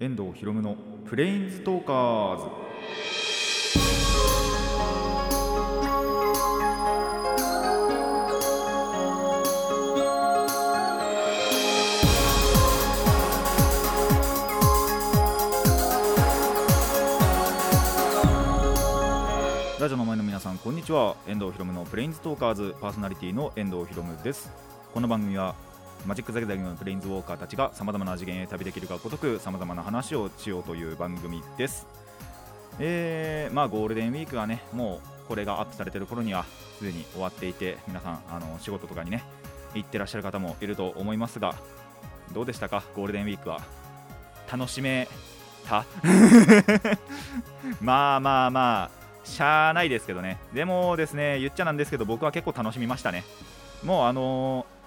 遠藤博夢のプレインズトーカーズ。ラジオの前の皆さんこんにちは。遠藤博夢のプレインズトーカーズパーソナリティの遠藤博夢です。この番組はマジック・ザ・ギャザリングのプレインズウォーカーたちがさまざまな次元へ旅できるがごとくさまざまな話をしようという番組です。えー、まあゴールデンウィークはねもうこれがアップされてる頃にはすでに終わっていて皆さんあの仕事とかにね行ってらっしゃる方もいると思いますがどうでしたか？ゴールデンウィークは。楽しめた？まあまあまあしゃあないですけどね。でもですね言っちゃなんですけど僕は結構楽しみましたね。もうあのー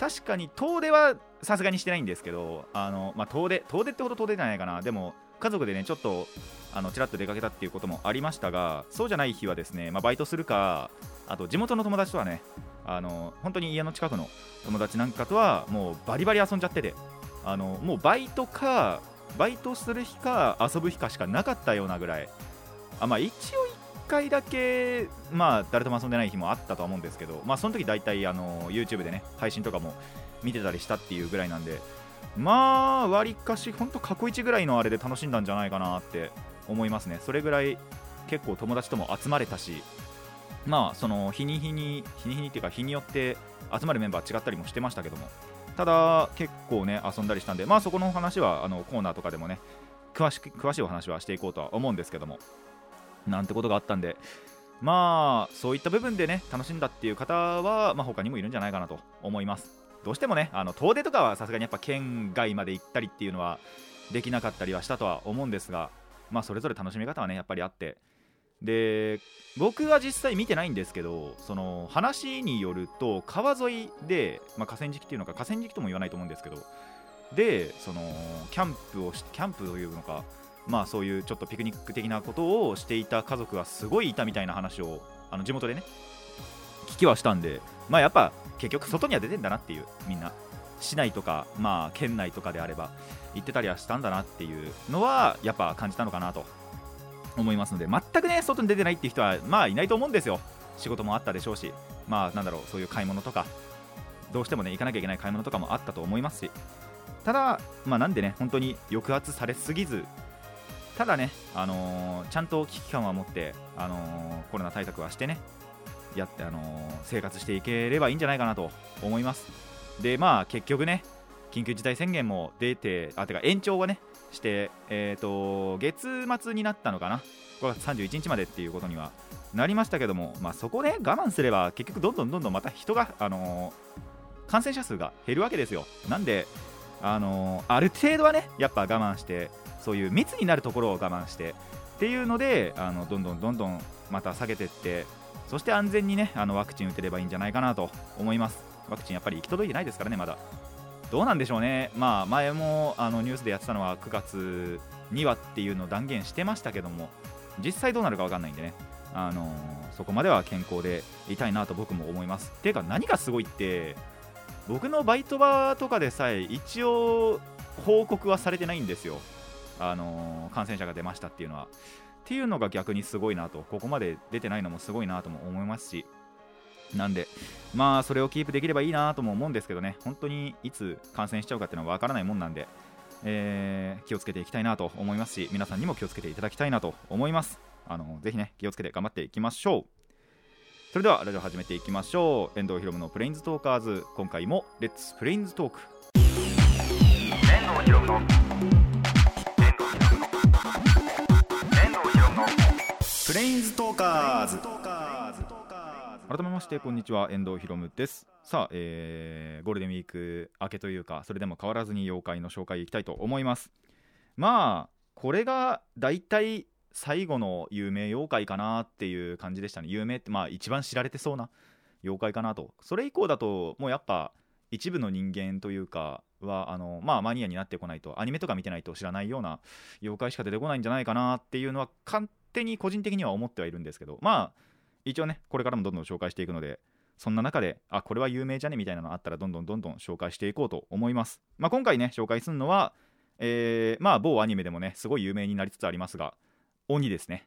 確かに遠出はさすがにしてないんですけどあの、まあ、遠出遠出ってほど遠出じゃないかな。でも家族でねちょっとあのちらっと出かけたっていうこともありましたがそうじゃない日はですね、まあ、バイトするかあと地元の友達とはねあの本当に家の近くの友達なんかとはもうバリバリ遊んじゃっててあのもうバイトかバイトする日か遊ぶ日かしかなかったようなぐらい。あまあ一応回だけまあ誰とも遊んでない日もあったとは思うんですけどまあその時大体あの YouTube でね配信とかも見てたりしたっていうぐらいなんでまあわりかしほんと過去一ぐらいのあれで楽しんだんじゃないかなって思いますね。それぐらい結構友達とも集まれたしまあその日に日に日に日にっていうか日によって集まるメンバー違ったりもしてましたけどもただ結構ね遊んだりしたんでまあそこの話はあのコーナーとかでもね詳しく詳しいお話はしていこうとは思うんですけどもなんてことがあったんでまあそういった部分でね楽しんだっていう方は、まあ、他にもいるんじゃないかなと思います。どうしてもねあの遠出とかはさすがにやっぱ県外まで行ったりっていうのはできなかったりはしたとは思うんですがまあそれぞれ楽しみ方はねやっぱりあって。で僕は実際見てないんですけどその話によると川沿いで、まあ、河川敷っていうのか河川敷とも言わないと思うんですけどでそのキャンプをしキャンプというのかまあそういうちょっとピクニック的なことをしていた家族がすごいいたみたいな話をあの地元でね聞きはしたんでまあやっぱ結局外には出てんだなっていうみんな市内とかまあ県内とかであれば行ってたりはしたんだなっていうのはやっぱ感じたのかなと思いますので全くね外に出てないっていう人はまあいないと思うんですよ。仕事もあったでしょうしまあなんだろうそういう買い物とかどうしてもね行かなきゃいけない買い物とかもあったと思いますし。ただまあなんでね本当に抑圧されすぎずただね、あのーちゃんと危機感は持って、あのーコロナ対策はしてね、やって、あのー生活していければいいんじゃないかなと思います。で、まあ、結局ね、緊急事態宣言も出て、あ、てか延長はね、して、えっ、と、月末になったのかな、5月31日までっていうことにはなりましたけども、まあ、そこね、我慢すれば、結局、どんどんどんどんまた人が、あの感染者数が減るわけですよ。なんで、あのある程度はね、やっぱ我慢して、そういう密になるところを我慢してっていうのであのどんどんどんどんまた下げていってそして安全にねあのワクチン打てればいいんじゃないかなと思います。ワクチンやっぱり行き届いてないですからねまだ。どうなんでしょうね。まあ前もあのニュースでやってたのは9月にはっていうのを断言してましたけども実際どうなるか分かんないんでね。あのそこまでは健康でいたいなと僕も思います。ていうか何がすごいって僕のバイト場とかでさえ一応報告はされてないんですよ。あの感染者が出ましたっていうのは。っていうのが逆にすごいなと、ここまで出てないのもすごいなとも思いますし、なんで、まあ、それをキープできればいいなとも思うんですけどね、本当にいつ感染しちゃうかっていうのは分からないもんなんで、えー気をつけていきたいなと思いますし、皆さんにも気をつけていただきたいなと思います。あのぜひね、気をつけて頑張っていきましょう。それではラジオ始めていきましょう。遠藤ひろむのプレインズトーカーズ、今回もレッツプレインズトーク。遠藤ひろむのプレインズトーカーズ。改めましてこんにちは。遠藤ひろむです。さあ、えーゴールデンウィーク明けというかそれでも変わらずに妖怪の紹介いきたいと思います。まあこれが大体最後の有名妖怪かなっていう感じでしたね。有名ってまあ一番知られてそうな妖怪かなと。それ以降だともうやっぱ一部の人間というかはあのまあマニアになってこないとアニメとか見てないと知らないような妖怪しか出てこないんじゃないかなっていうのは勝手に個人的には思ってはいるんですけどまあ一応ねこれからもどんどん紹介していくのでそんな中であこれは有名じゃねみたいなのあったらどんどんどんどん紹介していこうと思います、まあ、今回ね紹介するのはえーまあ某アニメでもねすごい有名になりつつありますが鬼ですね。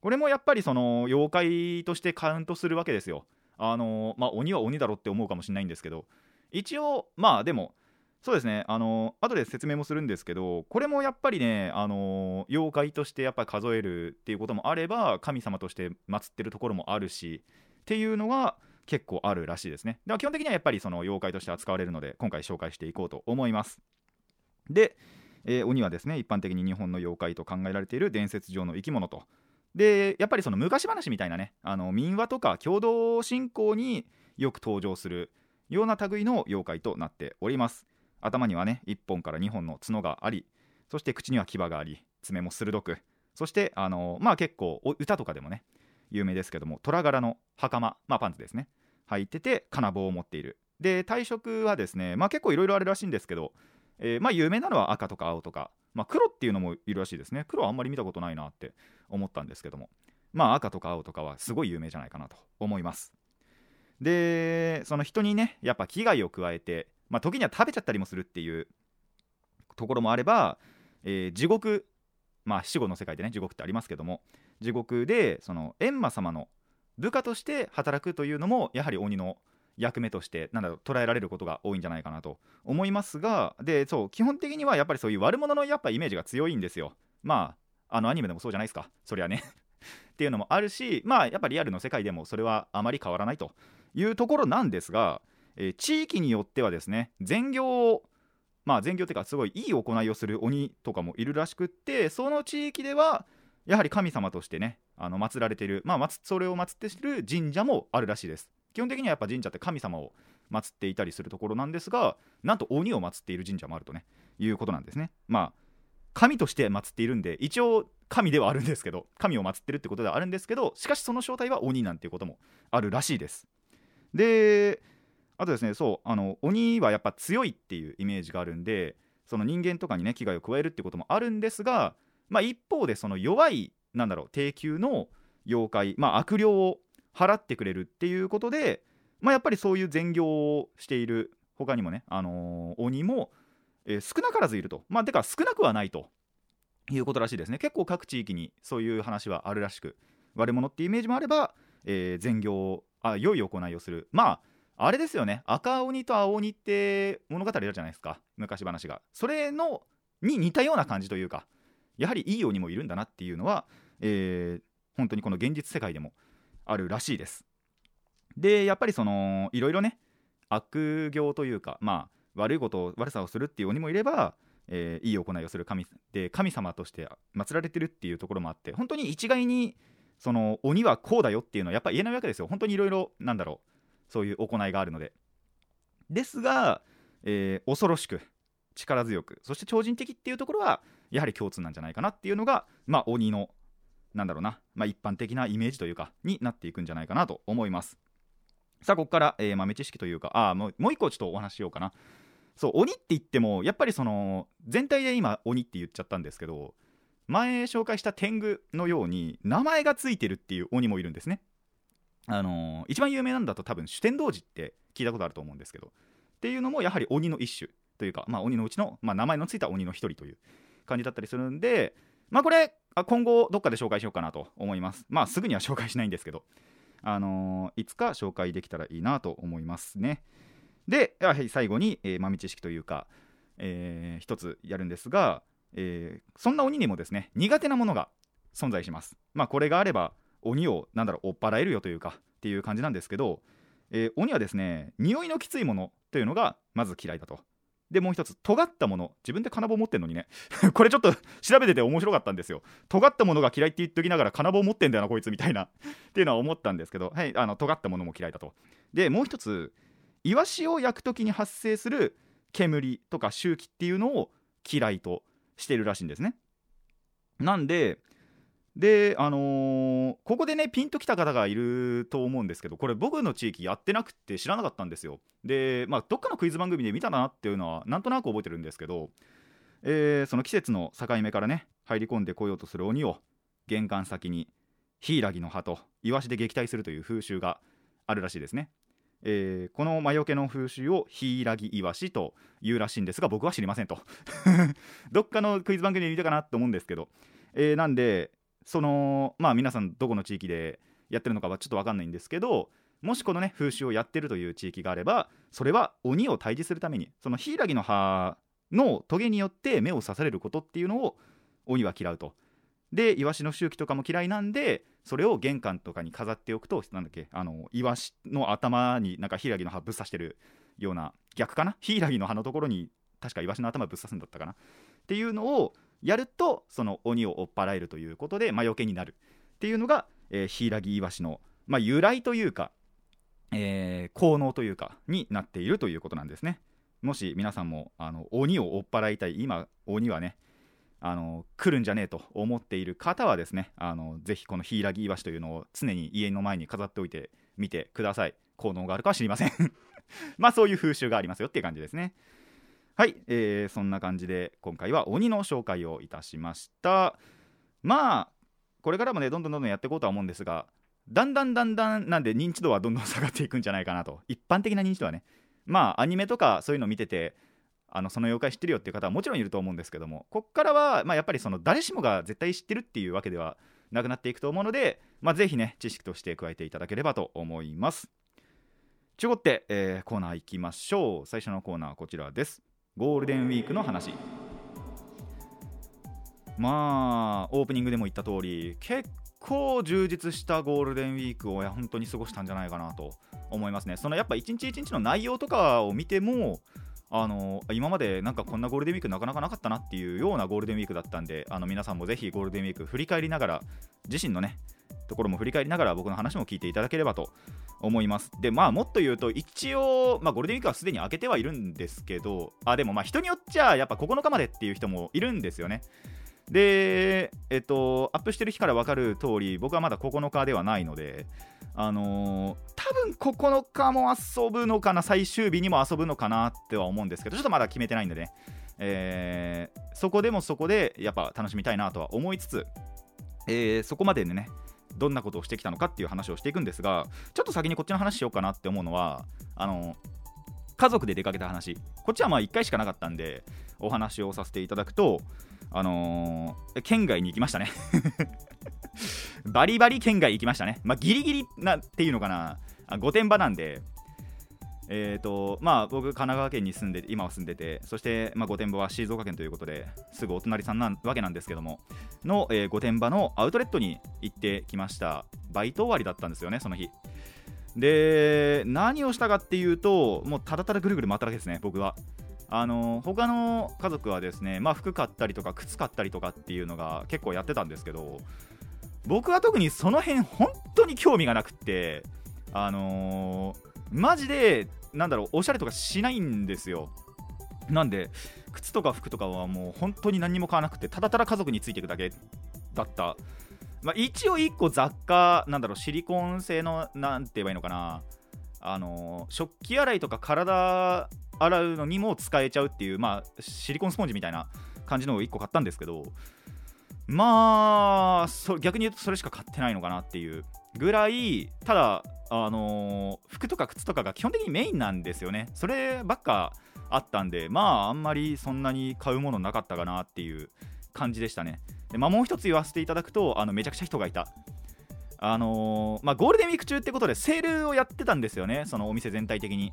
これもやっぱりその妖怪としてカウントするわけですよ。あのまあ鬼は鬼だろって思うかもしれないんですけど一応まあでもそうですね。あの後で説明もするんですけどこれもやっぱりねあの妖怪としてやっぱり数えるっていうこともあれば神様として祀ってるところもあるしっていうのが結構あるらしいですね。では基本的にはやっぱりその妖怪として扱われるので今回紹介していこうと思います。で、えー鬼はですね一般的に日本の妖怪と考えられている伝説上の生き物と。でやっぱりその昔話みたいなねあの民話とか共同信仰によく登場するような類の妖怪となっております。頭にはね1本から2本の角がありそして口には牙があり爪も鋭くそしてあのまあ結構歌とかでもね有名ですけども虎柄の袴まあパンツですね。履いてて金棒を持っている。で体色はですねまあ結構いろいろあるらしいんですけど、えーまあ有名なのは赤とか青とか、まあ、黒っていうのもいるらしいですね。黒はあんまり見たことないなって思ったんですけどもまあ赤とか青とかはすごい有名じゃないかなと思います。でその人にねやっぱ危害を加えて、まあ、時には食べちゃったりもするっていうところもあれば、えー地獄まあ死後の世界でね地獄ってありますけども地獄でその閻魔様の部下として働くというのもやはり鬼の役目としてなんだろう捉えられることが多いんじゃないかなと思いますがでそう基本的にはやっぱりそういう悪者のやっぱイメージが強いんですよ。まああのアニメでもそうじゃないですか。そりゃね。っていうのもあるしまあやっぱリアルの世界でもそれはあまり変わらないというところなんですが、えー地域によってはですね善行をまあ善行っていうかすごいいい行いをする鬼とかもいるらしくってその地域ではやはり神様としてねあの祀られている、まあ、それを祀っている神社もあるらしいです。基本的にはやっぱ神社って神様を祀っていたりするところなんですがなんと鬼を祀っている神社もあるとねいうことなんですね。まあ神として祀っているんで一応神ではあるんですけど神を祀ってるってことではあるんですけどしかしその正体は鬼なんていうこともあるらしいです。であとですねそうあの鬼はやっぱ強いっていうイメージがあるんでその人間とかにね危害を加えるってこともあるんですが、まあ、一方でその弱いなんだろう低級の妖怪、まあ、悪霊を払ってくれるっていうことで、まあ、やっぱりそういう善行をしている他にもね、あのー鬼も、えー少なからずいると。まあてか少なくはないと。いうことらしいですね。結構各地域にそういう話はあるらしく悪者っていうイメージもあれば、えー善行あ良い行いをするまああれですよね。赤鬼と青鬼って物語あるじゃないですか。昔話が。それのに似たような感じというかやはりいい鬼もいるんだなっていうのは、えー本当にこの現実世界でもあるらしいです。でやっぱりそのいろいろね悪行というかまあ悪いことを悪さをするっていう鬼もいれば、えーいい行いをする神で神様として祀られてるっていうところもあって本当に一概にその鬼はこうだよっていうのはやっぱ言えないわけですよ。本当にいろいろなんだろう。そういう行いがあるので。ですが、えー恐ろしく力強くそして超人的っていうところはやはり共通なんじゃないかなっていうのがまあ鬼のなんだろうな、まあ、一般的なイメージというかになっていくんじゃないかなと思います。さあここから、えー豆知識というかあもうもう一個ちょっとお話ししようかな。そう鬼って言ってもやっぱりその全体で今鬼って言っちゃったんですけど前紹介した天狗のように名前がついてるっていう鬼もいるんですね。あのー一番有名なんだと多分主天童寺って聞いたことあると思うんですけどっていうのもやはり鬼の一種というか、まあ、鬼のうちの、まあ、名前のついた鬼の一人という感じだったりするんでまあこれあ今後どっかで紹介しようかなと思いますまあすぐには紹介しないんですけどあのーいつか紹介できたらいいなと思いますね。ででははい最後に、えー豆知識というか、えー一つやるんですが、えーそんな鬼にもですね苦手なものが存在します。まあこれがあれば鬼をなんだろう追っ払えるよというかっていう感じなんですけど、えー鬼はですね匂いのきついものというのがまず嫌いだと。でもう一つ尖ったもの。自分で金棒持ってんのにね。これちょっと 調べてて面白かったんですよ。尖ったものが嫌いって言っときながら金棒持ってんだよなこいつみたいな。っていうのは思ったんですけどはいあの尖ったものも嫌いだと。でもう一つイワシを焼く時に発生する煙とか周期っていうのを嫌いとしてるらしいんですね。なんでであのーここでねピンときた方がいると思うんですけどこれ僕の地域やってなくて知らなかったんですよ。でまあどっかのクイズ番組で見たなっていうのはなんとなく覚えてるんですけど、えーその季節の境目からね入り込んでこようとする鬼を玄関先にヒイラギの葉とイワシで撃退するという風習があるらしいですね。えーこの魔除けの風習をヒイラギイワシというらしいんですが僕は知りませんと。どっかのクイズ番組で見たかなと思うんですけど、えーなんでそのまあ皆さんどこの地域でやってるのかはちょっと分かんないんですけどもしこのね風習をやってるという地域があればそれは鬼を退治するためにそのヒイラギの葉のトゲによって目を刺されることっていうのを鬼は嫌うと。でイワシの周期とかも嫌いなんでそれを玄関とかに飾っておくとなんだっけあのイワシの頭になんかヒイラギの葉ぶっ刺してるような逆かな？ヒイラギの葉のところに確かイワシの頭ぶっ刺すんだったかな？っていうのをやるとその鬼を追っ払えるということで魔除けになるっていうのが、えーヒイラギイワシの、まあ、由来というか、えー効能というかになっているということなんですね。もし皆さんもあの鬼を追っ払いたい今鬼はねあの来るんじゃねえと思っている方はですねあのぜひこのヒイラギイワシというのを常に家の前に飾っておいてみてください。効能があるかは知りません。まあそういう風習がありますよっていう感じですね。はい、えーそんな感じで今回は鬼の紹介をいたしました。まあこれからもねどんどんどんどんやっていこうとは思うんですがだんだんだんだんなんで認知度はどんどん下がっていくんじゃないかなと。一般的な認知度はね。まあアニメとかそういうの見ててあのその妖怪知ってるよっていう方はもちろんいると思うんですけどもこっからは、まあ、やっぱりその誰しもが絶対知ってるっていうわけではなくなっていくと思うので、まあ、ぜひね知識として加えていただければと思います。ちゅうことで、えーコーナー行きましょう。最初のコーナーはこちらです。ゴールデンウィークの話。まあオープニングでも言った通り結構充実したゴールデンウィークをや本当に過ごしたんじゃないかなと思いますね。そのやっぱ一日一日の内容とかを見てもあの今までなんかこんなゴールデンウィークなかなかなかったなっていうようなゴールデンウィークだったんであの皆さんもぜひゴールデンウィーク振り返りながら自身のねところも振り返りながら僕の話も聞いていただければと思います。でまあもっと言うと一応、まあ、ゴールデンウィークはすでに明けてはいるんですけどあでもまあ人によっちゃやっぱ9日までっていう人もいるんですよね。でえっとアップしてる日から分かる通り僕はまだ9日ではないのであのー多分9日も遊ぶのかな最終日にも遊ぶのかなっては思うんですけどちょっとまだ決めてないんでね、えーそこでもそこでやっぱ楽しみたいなとは思いつつ、えーそこまででねどんなことをしてきたのかっていう話をしていくんですがちょっと先にこっちの話しようかなって思うのはあの家族で出かけた話。こっちはまあ1回しかなかったんでお話をさせていただくとあのー県外に行きましたね。バリバリ県外行きましたね。まあギリギリなっていうのかな。御殿場なんでえーとまあ、僕、神奈川県に住んで今は住んでて、そして、まあ、御殿場は静岡県ということですぐお隣さんなわけなんですけども、の、えー御殿場のアウトレットに行ってきました。バイト終わりだったんですよね、その日。で、何をしたかっていうと、もうただただぐるぐる回っただけですね、僕は。あの他の家族はですね、まあ、服買ったりとか靴買ったりとかっていうのが結構やってたんですけど僕は特にその辺本当に興味がなくってあのーマジでなんだろうおしゃれとかしないんですよ。なんで靴とか服とかはもう本当に何も買わなくてただただ家族についていくだけだった、まあ、一応1個雑貨なんだろうシリコン製のなんて言えばいいのかな。あの食器洗いとか体洗うのにも使えちゃうっていう、まあ、シリコンスポンジみたいな感じのを1個買ったんですけど。まあそ逆に言うとそれしか買ってないのかなっていう。ぐらいただあのー服とか靴とかが基本的にメインなんですよね。そればっかあったんでまああんまりそんなに買うものなかったかなっていう感じでしたね。で、まあ、もう一つ言わせていただくとあのめちゃくちゃ人がいた。あのーまあ、ゴールデンウィーク中ってことでセールをやってたんですよね。そのお店全体的に。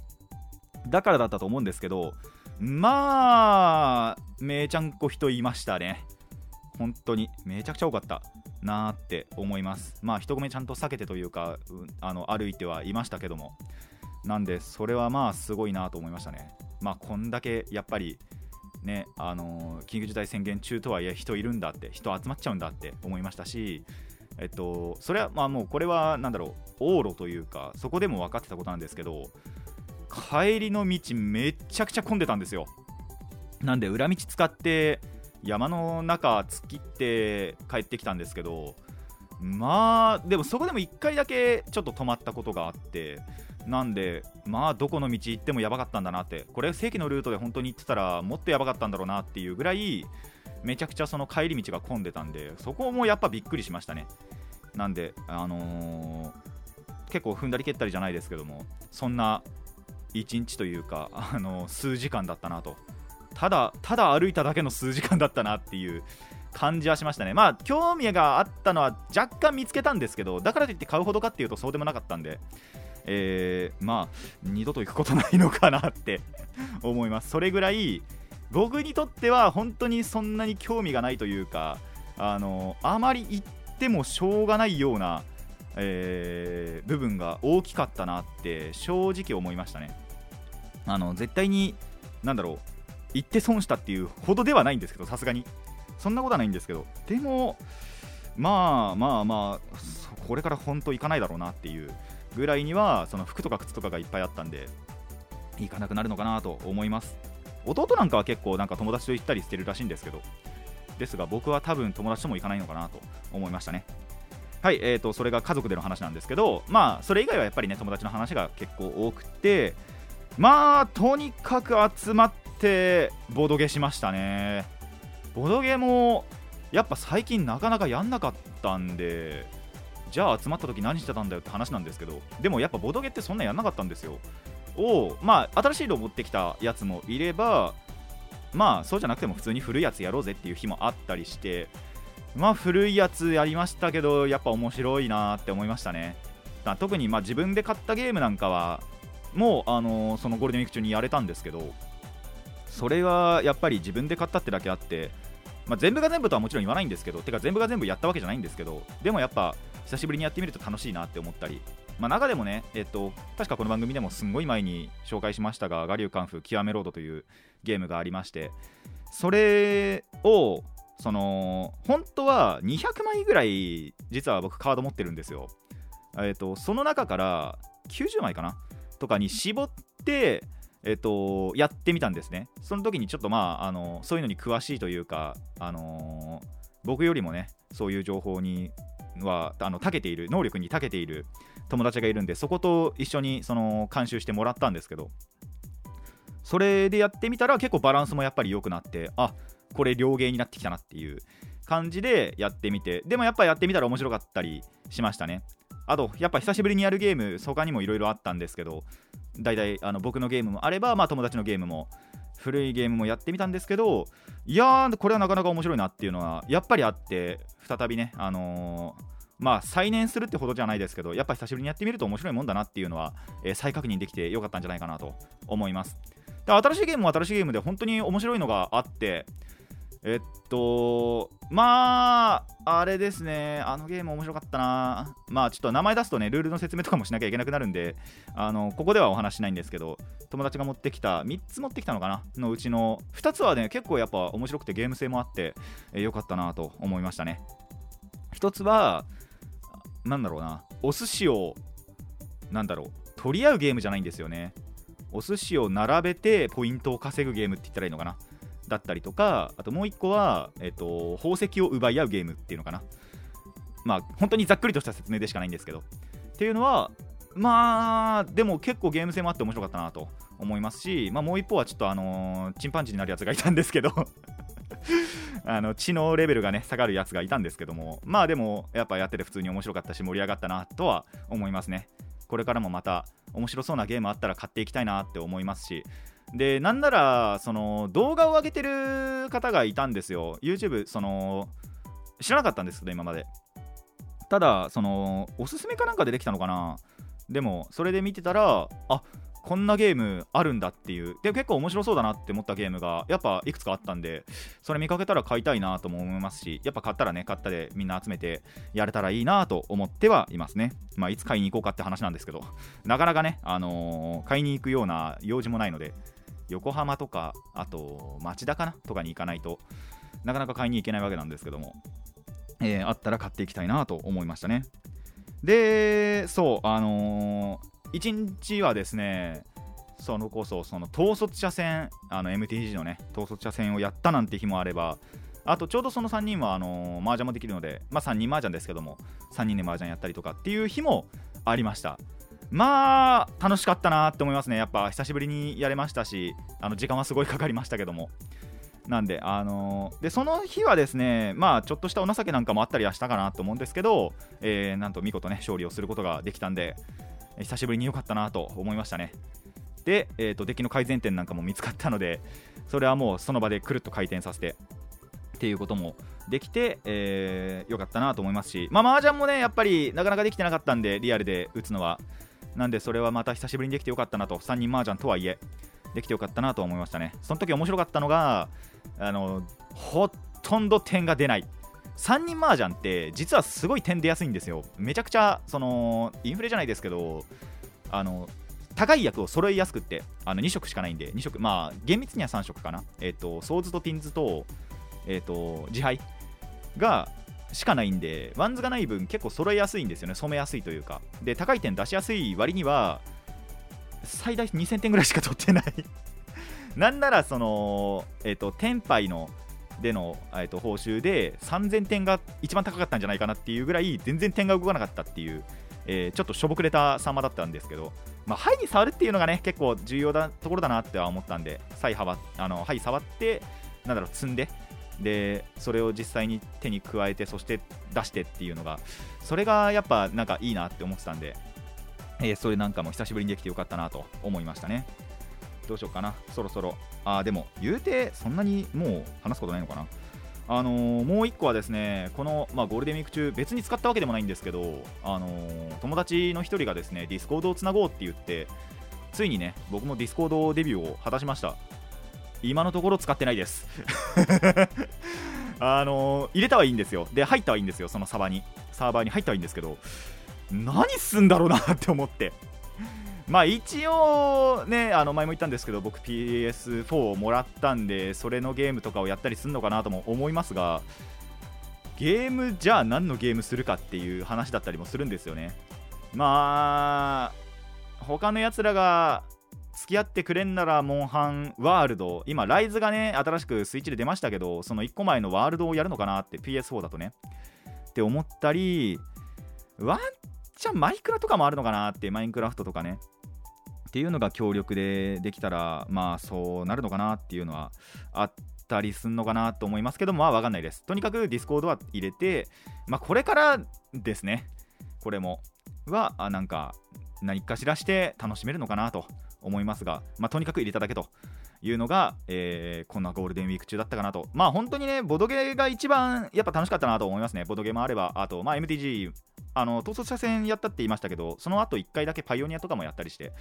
だからだったと思うんですけどまあめちゃんこ人いましたね。本当にめちゃくちゃ多かったなーって思います。まあ人混みちゃんと避けてというか、うんあの歩いてはいましたけども。なんでそれはまあすごいなと思いましたね。まあこんだけやっぱりねあの緊急事態宣言中とはいえ人いるんだって人集まっちゃうんだって思いましたしえっとそれはまあもうこれはなんだろう往路というかそこでも分かってたことなんですけど帰りの道めっちゃくちゃ混んでたんですよ。なんで裏道使って山の中突っ切って帰ってきたんですけどまあでもそこでも1回だけちょっと止まったことがあってなんでまあどこの道行ってもやばかったんだなってこれ正規のルートで本当に行ってたらもっとやばかったんだろうなっていうぐらいめちゃくちゃその帰り道が混んでたんでそこもやっぱびっくりしましたね。なんであのー結構踏んだり蹴ったりじゃないですけどもそんな1日というかあの数時間だったなとただただ歩いただけの数時間だったなっていう感じはしましたね。まあ興味があったのは若干見つけたんですけどだからといって買うほどかっていうとそうでもなかったんでえー、まあ二度と行くことないのかなって 思います。それぐらい僕にとっては本当にそんなに興味がないというかあのあまり行ってもしょうがないような、えー部分が大きかったなって正直思いましたね。あの絶対になんだろう行って損したっていうほどではないんですけどさすがに。そんなことはないんですけど。でもまあまあまあこれから本当行かないだろうなっていうぐらいにはその服とか靴とかがいっぱいあったんで行かなくなるのかなと思います。弟なんかは結構なんか友達と行ったりしてるらしいんですけど。ですが僕は多分友達とも行かないのかなと思いましたね。はいえー、とそれが家族での話なんですけどまあそれ以外はやっぱりね友達の話が結構多くてまあとにかく集まってボドゲしましたね。ボドゲもやっぱ最近なかなかやんなかったんでじゃあ集まった時何してたんだよって話なんですけどでもやっぱボドゲってそんなやんなかったんですよ。をまあ新しいのを持ってきたやつもいればまあそうじゃなくても普通に古いやつやろうぜっていう日もあったりしてまあ古いやつやりましたけどやっぱ面白いなって思いましたね。特にまあ自分で買ったゲームなんかはもう、あのーそのゴールデンウィーク中にやれたんですけどそれはやっぱり自分で買ったってだけあって、まあ、全部が全部とはもちろん言わないんですけどてか全部が全部やったわけじゃないんですけどでもやっぱ久しぶりにやってみると楽しいなって思ったり、まあ、中でもね、えっと、確かこの番組でもすんごい前に紹介しましたが、ガリューカンフ極めロードというゲームがありまして、それを、その、本当は200枚ぐらい、実は僕カード持ってるんですよ。えっと、その中から90枚かなとかに絞って、えっと、やってみたんですね。その時にちょっとまあ、あの、そういうのに詳しいというか、あの僕よりもね、そういう情報にはあの長けている能力に長けている友達がいるんでそこと一緒にその監修してもらったんですけどそれでやってみたら結構バランスもやっぱり良くなってあこれ両ゲーになってきたなっていう感じでやってみてでもやっぱやってみたら面白かったりしましたねあとやっぱ久しぶりにやるゲーム他にもいろいろあったんですけど大体あの僕のゲームもあれば、まあ、友達のゲームも古いゲームもやってみたんですけどいやーこれはなかなか面白いなっていうのはやっぱりあって再びねあのーまあ再燃するってほどじゃないですけどやっぱ久しぶりにやってみると面白いもんだなっていうのは、えー再確認できてよかったんじゃないかなと思います。で新しいゲームも新しいゲームで本当に面白いのがあってえっとまああれですね。あのゲーム面白かったな。まあちょっと名前出すとねルールの説明とかもしなきゃいけなくなるんであのここではお話しないんですけど友達が持ってきた3つ持ってきたのかな？のうちの2つはね結構やっぱ面白くてゲーム性もあって、えーよかったなと思いましたね。1つはなんだろうな。お寿司をなんだろう。取り合うゲームじゃないんですよね。お寿司を並べてポイントを稼ぐゲームって言ったらいいのかな？だったりとかあともう1個は、えっと宝石を奪い合うゲームっていうのかな。まあ本当にざっくりとした説明でしかないんですけど。っていうのはまあでも結構ゲーム性もあって面白かったなと思いますし、まあ、もう一方はちょっとあのーチンパンジーになるやつがいたんですけど。あの知能レベルがね下がるやつがいたんですけども。まあでもやっぱやってて普通に面白かったし盛り上がったなとは思いますね。これからもまた面白そうなゲームあったら買っていきたいなって思いますし。でなんならその動画を上げてる方がいたんですよ。YouTube その知らなかったんですけど今まで。ただそのおすすめかなんかでできたのかな。でもそれで見てたらあこんなゲームあるんだっていう。で結構面白そうだなって思ったゲームがやっぱいくつかあったんでそれ見かけたら買いたいなとも思いますしやっぱ買ったらね買ったでみんな集めてやれたらいいなと思ってはいますね。まあいつ買いに行こうかって話なんですけど。なかなかねあのー買いに行くような用事もないので。横浜とかあと町田かな？とかに行かないとなかなか買いに行けないわけなんですけども、えーあったら買っていきたいなと思いましたね。でそうあのー、1日はですねそのこそその統率車戦あの MTG のね統率車戦をやったなんて日もあればあとちょうどその3人はあのー麻雀もできるのでまあ3人麻雀ですけども3人で麻雀やったりとかっていう日もありました。まあ楽しかったなって思いますねやっぱ久しぶりにやれましたしあの時間はすごいかかりましたけどもなんで、あのーでその日はですね、まあ、ちょっとしたお情けなんかもあったりはしたかなと思うんですけど、えーなんと見事ね、勝利をすることができたんで、久しぶりに良かったなと思いましたね。で、えーと、デッキの改善点なんかも見つかったので、それはもうその場でくるっと回転させて、っていうこともできて、えー、よかったなと思いますし、まあ、麻雀もね、やっぱりなかなかできてなかったんで、リアルで打つのは。なんで、それはまた久しぶりにできてよかったなと、3人麻雀とはいえ、できてよかったなと思いましたね。その時面白かったのが、あのほとんど点が出ない。3人麻雀って実はすごい点出やすいんですよ。めちゃくちゃそのインフレじゃないですけど、あの高い役を揃えやすくってあの2色しかないんで2色まあ厳密には3色かなえっ、とソーズとティンズとえっ、と字牌がしかないんでワンズがない分結構揃えやすいんですよね。染めやすいというか。で高い点出しやすい割には最大2000点ぐらいしか取ってない。なんならそのえっ、と聴牌のでの、えー、と報酬で3000点が一番高かったんじゃないかなっていうぐらい全然点が動かなかったっていう、えーちょっとしょぼくれた様だったんですけど、まあ、牌に触るっていうのがね結構重要なところだなっては思ったんで、サイはあの牌触って、なんだろう、積んで、でそれを実際に手に加えて、そして出してっていうのが、それがやっぱなんかいいなって思ってたんで、えーそれなんかも久しぶりにできてよかったなと思いましたね。どうしようかな、そろそろ。あーでも、言うて、そんなにもう話すことないのかな。あのーもう1個はですね、この、まあ、ゴールデンウィーク中、別に使ったわけでもないんですけど、あのー友達の1人がですね、 Discord をつなごうって言って、ついにね、僕も Discord デビューを果たしました。今のところ使ってないです。あのー入れたはいいんですよ。で、入ったはいいんですよ、そのサバに。サーバーに入ったはいいんですけど、何すんだろうなって思って。まあ一応ね、あの前も言ったんですけど、僕 PS4 をもらったんで、それのゲームとかをやったりするのかなとも思いますが、ゲームじゃあ何のゲームするかっていう話だったりもするんですよね。まあ、他のやつらが付き合ってくれんなら、モンハンワールド、今、ライズがね、新しくスイッチで出ましたけど、その1個前のワールドをやるのかなって、PS4 だとね。って思ったり、ワンチャンマイクラとかもあるのかなって、マインクラフトとかね。っていうのが協力でできたら、まあそうなるのかなっていうのはあったりすんのかなと思いますけど、まあわかんないです。とにかく Discord は入れて、まあこれからですね、これも、は、あなんか何かしらして楽しめるのかなと思いますが、まあとにかく入れただけというのが、えーこんなゴールデンウィーク中だったかなと。まあ本当にね、ボドゲが一番やっぱ楽しかったなと思いますね。ボドゲもあれば、あと、まあ MTG、あの、統率者戦やったって言いましたけど、その後1回だけパイオニアとかもやったりして、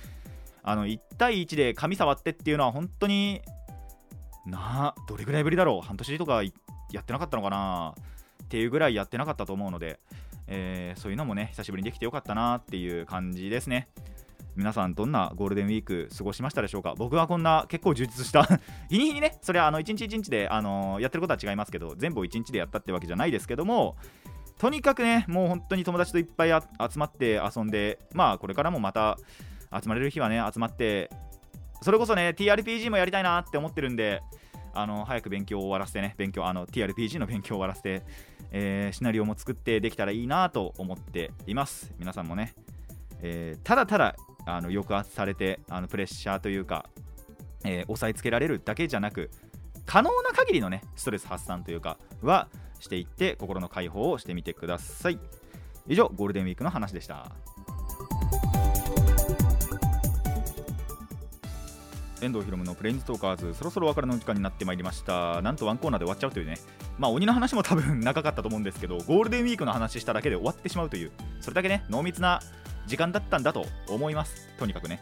あの1対1で髪触ってっていうのは本当になどれぐらいぶりだろう半年とかやってなかったのかなっていうぐらいやってなかったと思うので、えーそういうのもね久しぶりにできてよかったなっていう感じですね皆さんどんなゴールデンウィーク過ごしましたでしょうか？僕はこんな結構充実した 日に日にねそれはあの1日1日で、あのーやってることは違いますけど全部を1日でやったってわけじゃないですけどもとにかくねもう本当に友達といっぱい集まって遊んでまあこれからもまた集まれる日はね集まってそれこそね TRPG もやりたいなって思ってるんであの早く勉強を終わらせてね勉強あの TRPG の勉強を終わらせて、えーシナリオも作ってできたらいいなと思っています。皆さんもね、えーただただあの抑圧されてあのプレッシャーというか、えー押さえつけられるだけじゃなく可能な限りのねストレス発散というかはしていって心の解放をしてみてください。以上ゴールデンウィークの話でした。遠藤ひろむのプレインズトーカーズそろそろお別れの時間になってまいりました。なんとワンコーナーで終わっちゃうというね。まあ鬼の話も多分長かったと思うんですけどゴールデンウィークの話しただけで終わってしまうというそれだけね濃密な時間だったんだと思います。とにかくね。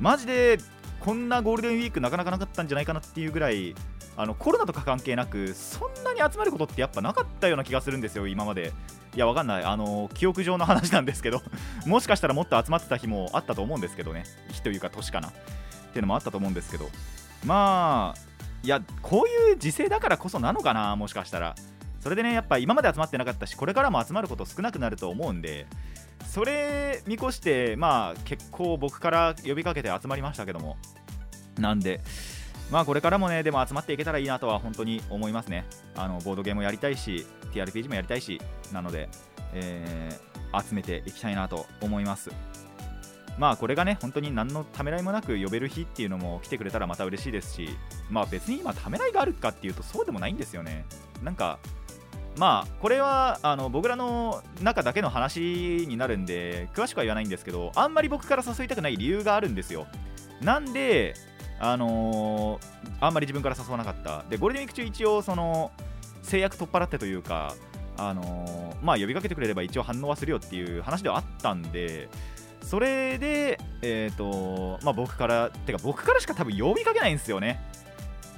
マジでこんなゴールデンウィークなかなかなかったんじゃないかなっていうぐらいあのコロナとか関係なくそんなに集まることってやっぱなかったような気がするんですよ今まで。いやわかんない。あの記憶上の話なんですけど もしかしたらもっと集まってた日もあったと思うんですけどね。日というか年かな。っていうのもあったと思うんですけど。まあいやこういう時勢だからこそなのかなもしかしたら。それでねやっぱ今まで集まってなかったしこれからも集まること少なくなると思うんでそれ見越してまあ結構僕から呼びかけて集まりましたけどもなんでまあこれからもねでも集まっていけたらいいなとは本当に思いますね。あのボードゲームもやりたいし TRPG もやりたいしなので、えー集めていきたいなと思います。まあこれがね本当に何のためらいもなく呼べる日っていうのも来てくれたらまた嬉しいですしまあ別に今ためらいがあるかっていうとそうでもないんですよね。なんかまあこれはあの僕らの中だけの話になるんで詳しくは言わないんですけどあんまり僕から誘いたくない理由があるんですよ。なんであのーあんまり自分から誘わなかった。でゴールデンウィーク中一応その制約取っ払ってというかあのーまあ呼びかけてくれれば一応反応はするよっていう話ではあったんでそれでえっ、とまあ僕からてか僕からしか多分呼びかけないんですよね。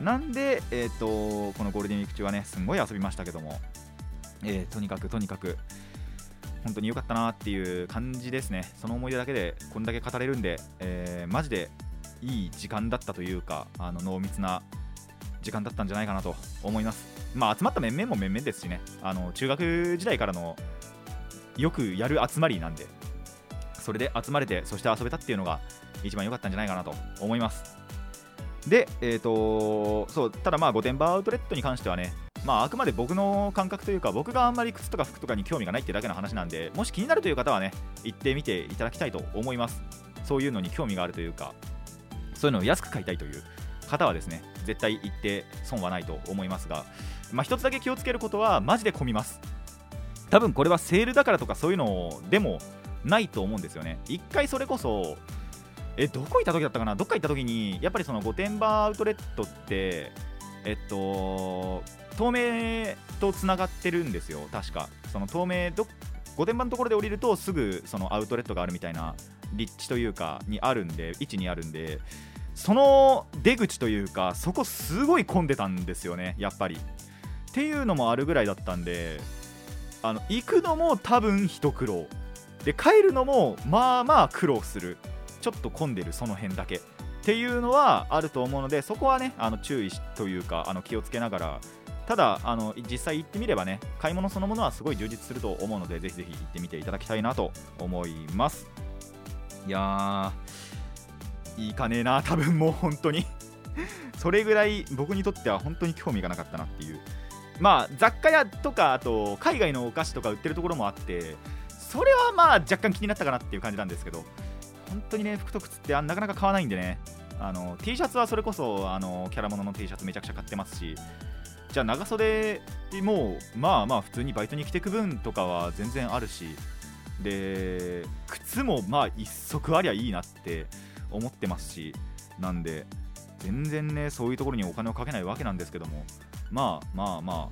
なんでえっ、とこのゴールデンウィーク中はねすんごい遊びましたけども。えーとにかくとにかく本当に良かったなっていう感じですね。その思い出だけでこんだけ語れるんで、えーマジでいい時間だったというかあの濃密な時間だったんじゃないかなと思います。まあ集まった面々も面々ですしね。あの中学時代からのよくやる集まりなんでそれで集まれてそして遊べたっていうのが一番良かったんじゃないかなと思います。でえっ、とそうただまあ御殿場アウトレットに関してはねまあ、あくまで僕の感覚というか僕があんまり靴とか服とかに興味がないってだけの話なんでもし気になるという方はね行ってみていただきたいと思います。そういうのに興味があるというかそういうのを安く買いたいという方はですね絶対行って損はないと思いますが、まあ、一つだけ気をつけることはマジで混みます。多分これはセールだからとかそういうのでもないと思うんですよね。一回それこそえどこ行った時だったかな？どっか行った時にやっぱりその御殿場アウトレットってえっと東名とつながってるんですよ。確か。その東名ど御殿場のところで降りるとすぐそのアウトレットがあるみたいな立地というかにあるんで位置にあるんでその出口というかそこすごい混んでたんですよねやっぱり。っていうのもあるぐらいだったんであの行くのも多分一苦労。で帰るのもまあまあ苦労する。ちょっと混んでるその辺だけ。っていうのはあると思うのでそこはねあの注意というかあの気をつけながらただあの実際行ってみればね買い物そのものはすごい充実すると思うのでぜひぜひ行ってみていただきたいなと思います。いやーいいかねえな多分もう本当に。それぐらい僕にとっては本当に興味がなかったなっていう。まあ雑貨屋とかあと海外のお菓子とか売ってるところもあってそれはまあ若干気になったかなっていう感じなんですけど本当にね服と靴ってなかなか買わないんでね。あの T シャツはそれこそあのキャラものの T シャツめちゃくちゃ買ってますしじゃあ長袖もまあまあ普通にバイトに着てく分とかは全然あるしで靴もまあ一足ありゃいいなって思ってますしなんで全然ねそういうところにお金をかけないわけなんですけどもまあまあま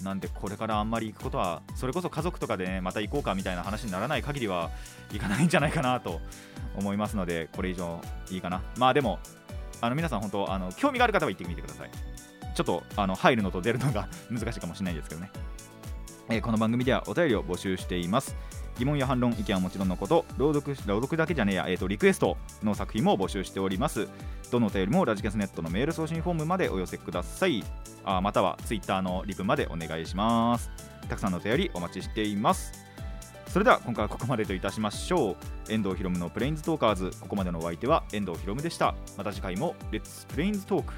あなんでこれからあんまり行くことはそれこそ家族とかでねまた行こうかみたいな話にならない限りは行かないんじゃないかなと思いますのでこれ以上いいかな。まあでもあの皆さん本当あの興味がある方は行ってみてください。ちょっとあの入るのと出るのが難しいかもしれないですけどね、えーこの番組ではお便りを募集しています。疑問や反論意見はもちろんのこと朗読朗読だけじゃねえや、えー、とリクエストの作品も募集しております。どのお便りもラジキャスネットのメール送信フォームまでお寄せください。あまたはツイッターのリプまでお願いします。たくさんのお便りお待ちしています。それでは今回はここまでといたしましょう。遠藤ひろむのプレインズトーカーズ。ここまでのお相手は遠藤ひろむでした。また次回もレッツプレインズトーク